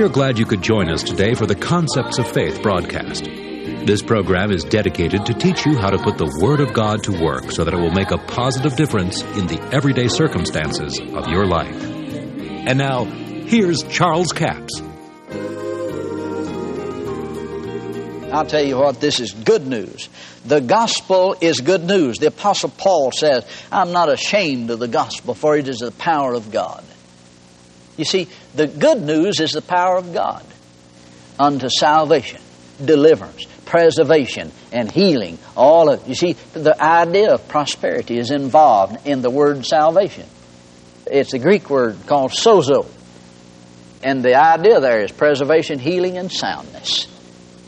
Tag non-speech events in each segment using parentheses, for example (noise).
We are glad you could join us today for the Concepts of Faith broadcast. This program is dedicated to teach you how to put the Word of God to work so that it will make a positive difference in the everyday circumstances of your life. And now, here's Charles Capps. I'll tell you what, this is good news. The gospel is good news. The Apostle Paul says, I'm not ashamed of the gospel, for it is the power of God. You see, the good news is the power of God unto salvation, deliverance, preservation, and healing. All of you see, the idea of prosperity is involved in the word salvation. It's a Greek word called sozo. And the idea there is preservation, healing, and soundness.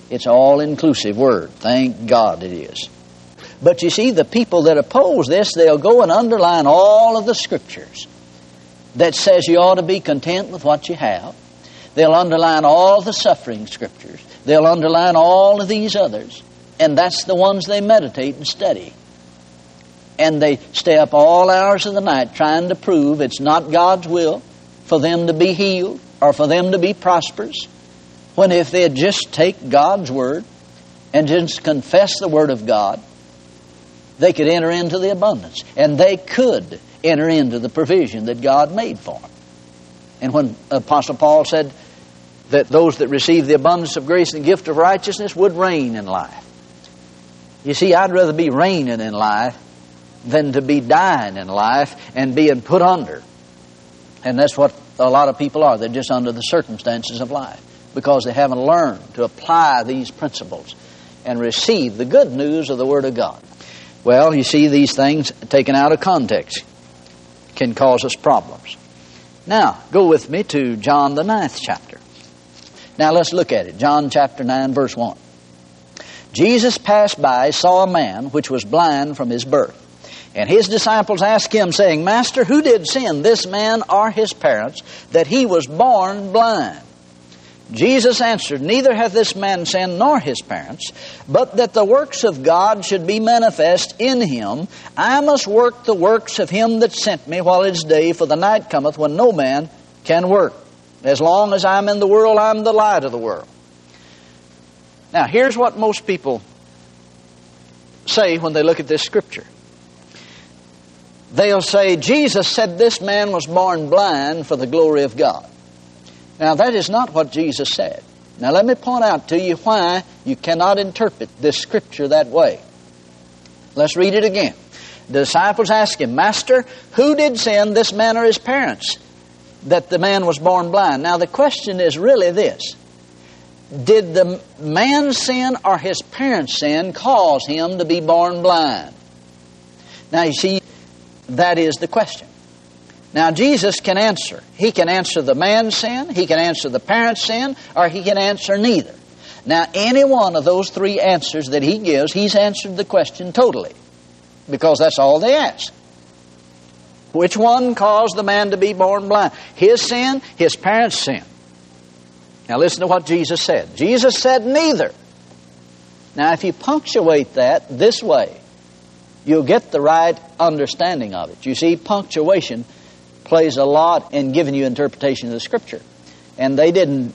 It's all inclusive word. Thank God it is. But you see, the people that oppose this, they'll go and underline all of the scriptures that says you ought to be content with what you have. They'll underline all the suffering scriptures. They'll underline all of these others. And that's the ones they meditate and study. And they stay up all hours of the night trying to prove it's not God's will for them to be healed or for them to be prosperous when if they'd just take God's Word and just confess the Word of God, they could enter into the abundance. And they could enter into the provision that God made for them. And when Apostle Paul said that those that receive the abundance of grace and the gift of righteousness would reign in life. You see, I'd rather be reigning in life than to be dying in life and being put under. And that's what a lot of people are. They're just under the circumstances of life because they haven't learned to apply these principles and receive the good news of the Word of God. Well, you see, these things taken out of context can cause us problems. Now, go with me to John the ninth chapter. Now, let's look at it. John chapter 9, verse 1. Jesus passed by, saw a man which was blind from his birth. And his disciples asked him, saying, Master, who did sin, this man or his parents, that he was born blind? Jesus answered, Neither hath this man sinned nor his parents, but that the works of God should be manifest in him. I must work the works of him that sent me while it is day, for the night cometh when no man can work. As long as I'm in the world, I'm the light of the world. Now, here's what most people say when they look at this scripture. They'll say, Jesus said this man was born blind for the glory of God. Now, that is not what Jesus said. Now, let me point out to you why you cannot interpret this scripture that way. Let's read it again. The disciples asked him, Master, who did sin, this man or his parents, that the man was born blind? Now, the question is really this Did the man sin or his parents sin cause him to be born blind? Now, you see, that is the question. Now, Jesus can answer. He can answer the man's sin, he can answer the parent's sin, or he can answer neither. Now, any one of those three answers that he gives, he's answered the question totally. Because that's all they ask. Which one caused the man to be born blind? His sin, his parents' sin. Now, listen to what Jesus said. Jesus said neither. Now, if you punctuate that this way, you'll get the right understanding of it. You see, punctuation plays a lot in giving you interpretation of the Scripture. And they didn't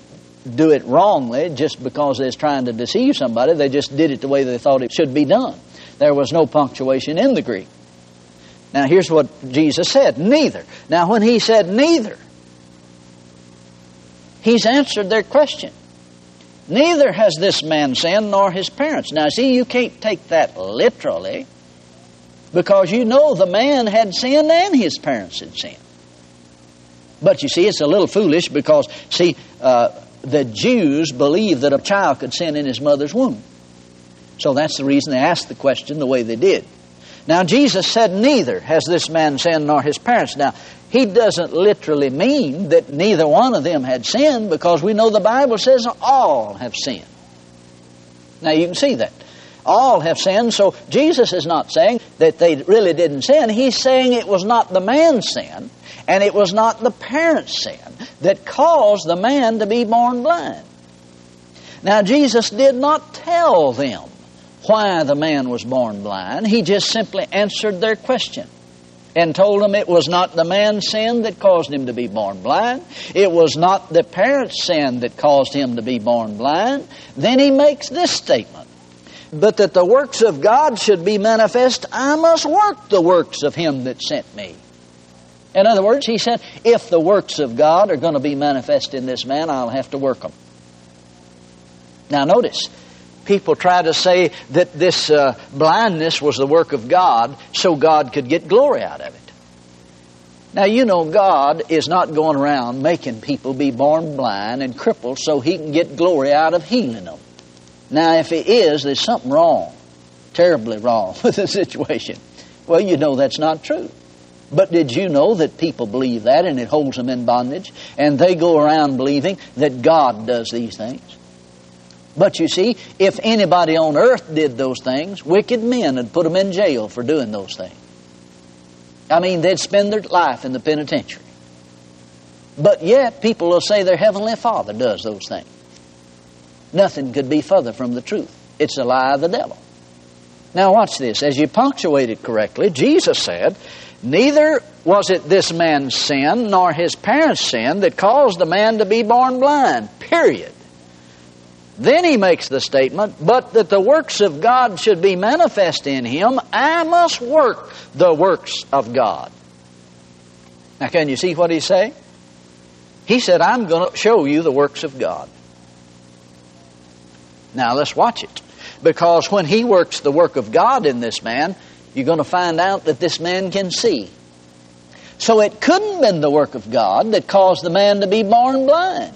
do it wrongly just because they was trying to deceive somebody. They just did it the way they thought it should be done. There was no punctuation in the Greek. Now, here's what Jesus said neither. Now, when he said neither, he's answered their question. Neither has this man sinned nor his parents. Now, see, you can't take that literally because you know the man had sinned and his parents had sinned. But you see, it's a little foolish because, see, uh, the Jews believed that a child could sin in his mother's womb. So that's the reason they asked the question the way they did. Now, Jesus said, Neither has this man sinned nor his parents. Now, he doesn't literally mean that neither one of them had sinned because we know the Bible says all have sinned. Now, you can see that. All have sinned, so Jesus is not saying that they really didn't sin. He's saying it was not the man's sin, and it was not the parent's sin that caused the man to be born blind. Now, Jesus did not tell them why the man was born blind. He just simply answered their question. and told them it was not the man's sin that caused him to be born blind. It was not the parent's sin that caused him to be born blind. Then he makes this statement. But that the works of God should be manifest, I must work the works of him that sent me. In other words, he said, if the works of God are going to be manifest in this man, I'll have to work them. Now, notice, people try to say that this uh, blindness was the work of God so God could get glory out of it. Now, you know, God is not going around making people be born blind and crippled so he can get glory out of healing them. Now, if he is, there's something wrong, terribly wrong (laughs) with the situation. Well, you know that's not true. But did you know that people believe that and it holds them in bondage? And they go around believing that God does these things. But you see, if anybody on earth did those things, wicked men would put them in jail for doing those things. I mean, they'd spend their life in the penitentiary. But yet, people will say their Heavenly Father does those things. Nothing could be further from the truth. It's a lie of the devil. Now, watch this. As you punctuate it correctly, Jesus said, Neither was it this man's sin nor his parents' sin that caused the man to be born blind. Period. Then he makes the statement, but that the works of God should be manifest in him, I must work the works of God. Now, can you see what he's saying? He said, I'm going to show you the works of God. Now, let's watch it. Because when he works the work of God in this man, you're going to find out that this man can see. So it couldn't have been the work of God that caused the man to be born blind.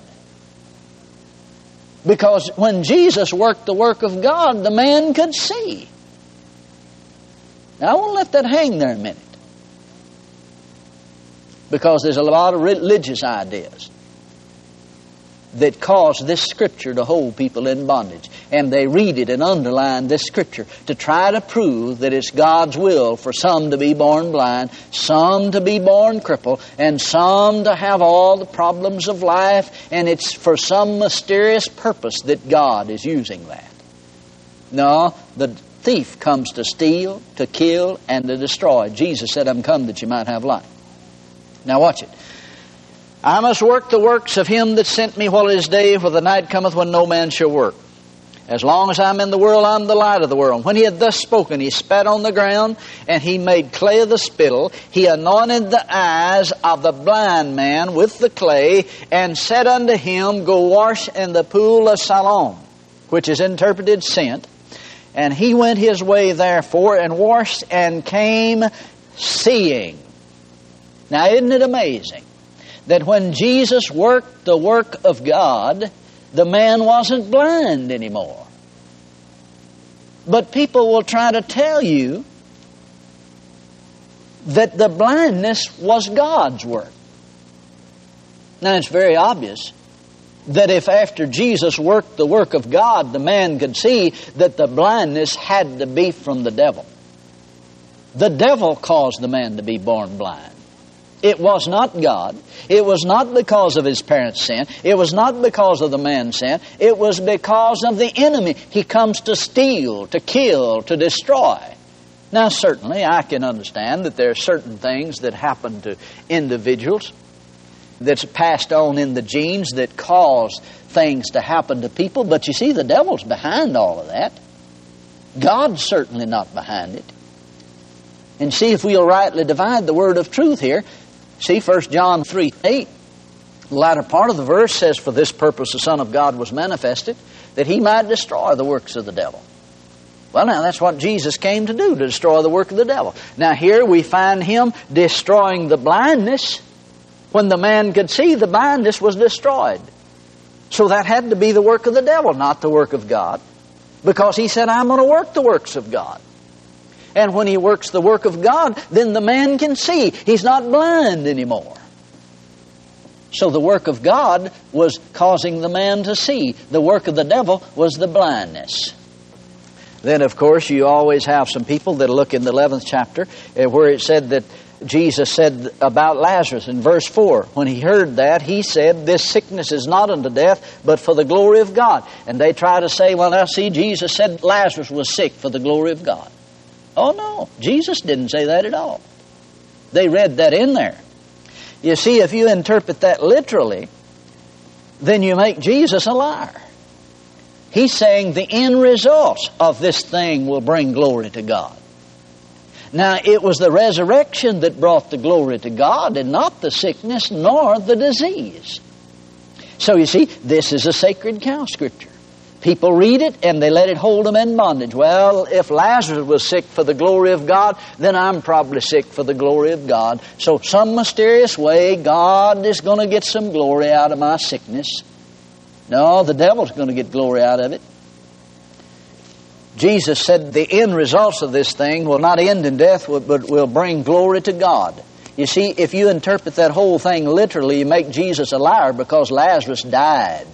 Because when Jesus worked the work of God, the man could see. Now, I want to let that hang there a minute. Because there's a lot of religious ideas that cause this scripture to hold people in bondage. And they read it and underline this scripture to try to prove that it's God's will for some to be born blind, some to be born crippled, and some to have all the problems of life, and it's for some mysterious purpose that God is using that. No, the thief comes to steal, to kill, and to destroy. Jesus said, I'm come that you might have life. Now watch it. I must work the works of him that sent me while it is day, for the night cometh when no man shall work. As long as I'm in the world, I'm the light of the world. When he had thus spoken, he spat on the ground, and he made clay of the spittle. He anointed the eyes of the blind man with the clay, and said unto him, Go wash in the pool of Siloam, which is interpreted sent. And he went his way therefore, and washed, and came seeing. Now, isn't it amazing? That when Jesus worked the work of God, the man wasn't blind anymore. But people will try to tell you that the blindness was God's work. Now, it's very obvious that if after Jesus worked the work of God, the man could see that the blindness had to be from the devil. The devil caused the man to be born blind. It was not God. It was not because of his parents' sin. It was not because of the man's sin. It was because of the enemy. He comes to steal, to kill, to destroy. Now, certainly, I can understand that there are certain things that happen to individuals that's passed on in the genes that cause things to happen to people, but you see, the devil's behind all of that. God's certainly not behind it. And see if we'll rightly divide the word of truth here. See, 1 John 3 8, the latter part of the verse says, For this purpose the Son of God was manifested, that he might destroy the works of the devil. Well, now that's what Jesus came to do, to destroy the work of the devil. Now, here we find him destroying the blindness. When the man could see, the blindness was destroyed. So that had to be the work of the devil, not the work of God. Because he said, I'm going to work the works of God. And when he works the work of God, then the man can see. He's not blind anymore. So the work of God was causing the man to see. The work of the devil was the blindness. Then, of course, you always have some people that look in the 11th chapter eh, where it said that Jesus said about Lazarus in verse 4. When he heard that, he said, This sickness is not unto death, but for the glory of God. And they try to say, Well, now see, Jesus said Lazarus was sick for the glory of God. Oh, no. Jesus didn't say that at all. They read that in there. You see, if you interpret that literally, then you make Jesus a liar. He's saying the end results of this thing will bring glory to God. Now, it was the resurrection that brought the glory to God and not the sickness nor the disease. So you see, this is a sacred cow scripture. People read it and they let it hold them in bondage. Well, if Lazarus was sick for the glory of God, then I'm probably sick for the glory of God. So, some mysterious way, God is going to get some glory out of my sickness. No, the devil's going to get glory out of it. Jesus said the end results of this thing will not end in death, but will bring glory to God. You see, if you interpret that whole thing literally, you make Jesus a liar because Lazarus died.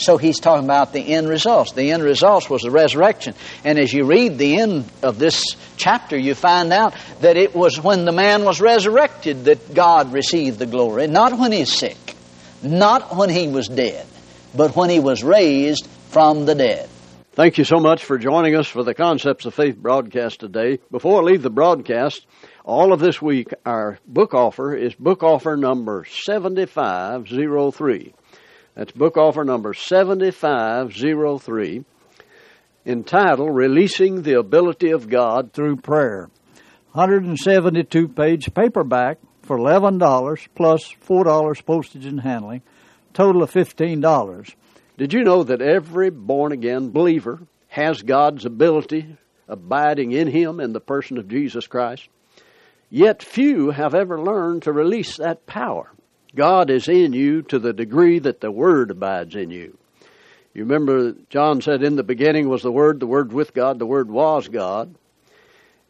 So he's talking about the end results. The end results was the resurrection. And as you read the end of this chapter, you find out that it was when the man was resurrected that God received the glory, not when he's sick, not when he was dead but when he was raised from the dead. Thank you so much for joining us for the Concepts of Faith broadcast today. Before I leave the broadcast, all of this week, our book offer is book offer number 7503. That's book offer number 7503, entitled Releasing the Ability of God Through Prayer. 172 page paperback for $11 plus $4 postage and handling total of $15. Did you know that every born again believer has God's ability abiding in him in the person of Jesus Christ? Yet few have ever learned to release that power. God is in you to the degree that the Word abides in you. You remember John said, In the beginning was the Word, the Word with God, the Word was God.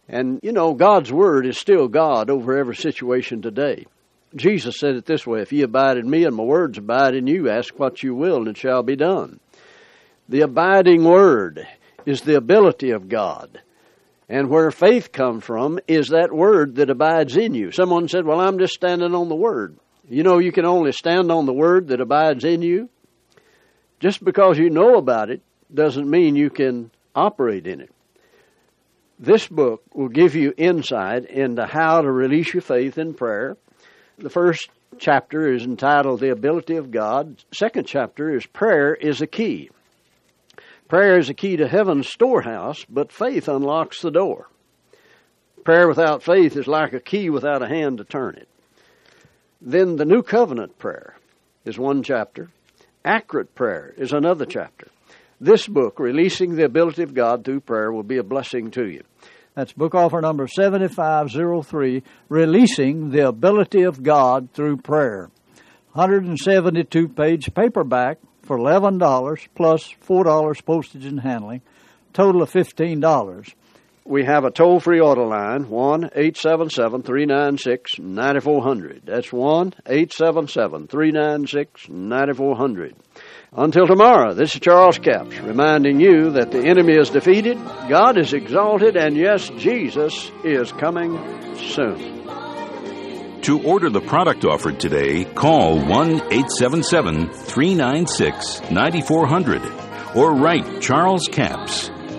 And, you know, God's Word is still God over every situation today. Jesus said it this way If ye abide in me and my words abide in you, ask what you will and it shall be done. The abiding word is the ability of God. And where faith comes from is that word that abides in you. Someone said, Well, I'm just standing on the word. You know, you can only stand on the word that abides in you. Just because you know about it doesn't mean you can operate in it. This book will give you insight into how to release your faith in prayer the first chapter is entitled The Ability of God. Second chapter is Prayer is a Key. Prayer is a key to heaven's storehouse, but faith unlocks the door. Prayer without faith is like a key without a hand to turn it. Then the New Covenant prayer is one chapter. Accurate prayer is another chapter. This book, Releasing the Ability of God Through Prayer, will be a blessing to you. That's book offer number 7503, Releasing the Ability of God Through Prayer. 172 page paperback for $11 plus $4 postage and handling, total of $15. We have a toll free auto line, 1 877 396 9400. That's 1 877 396 9400. Until tomorrow, this is Charles Capps reminding you that the enemy is defeated, God is exalted, and yes, Jesus is coming soon. To order the product offered today, call 1 877 396 9400 or write Charles Capps,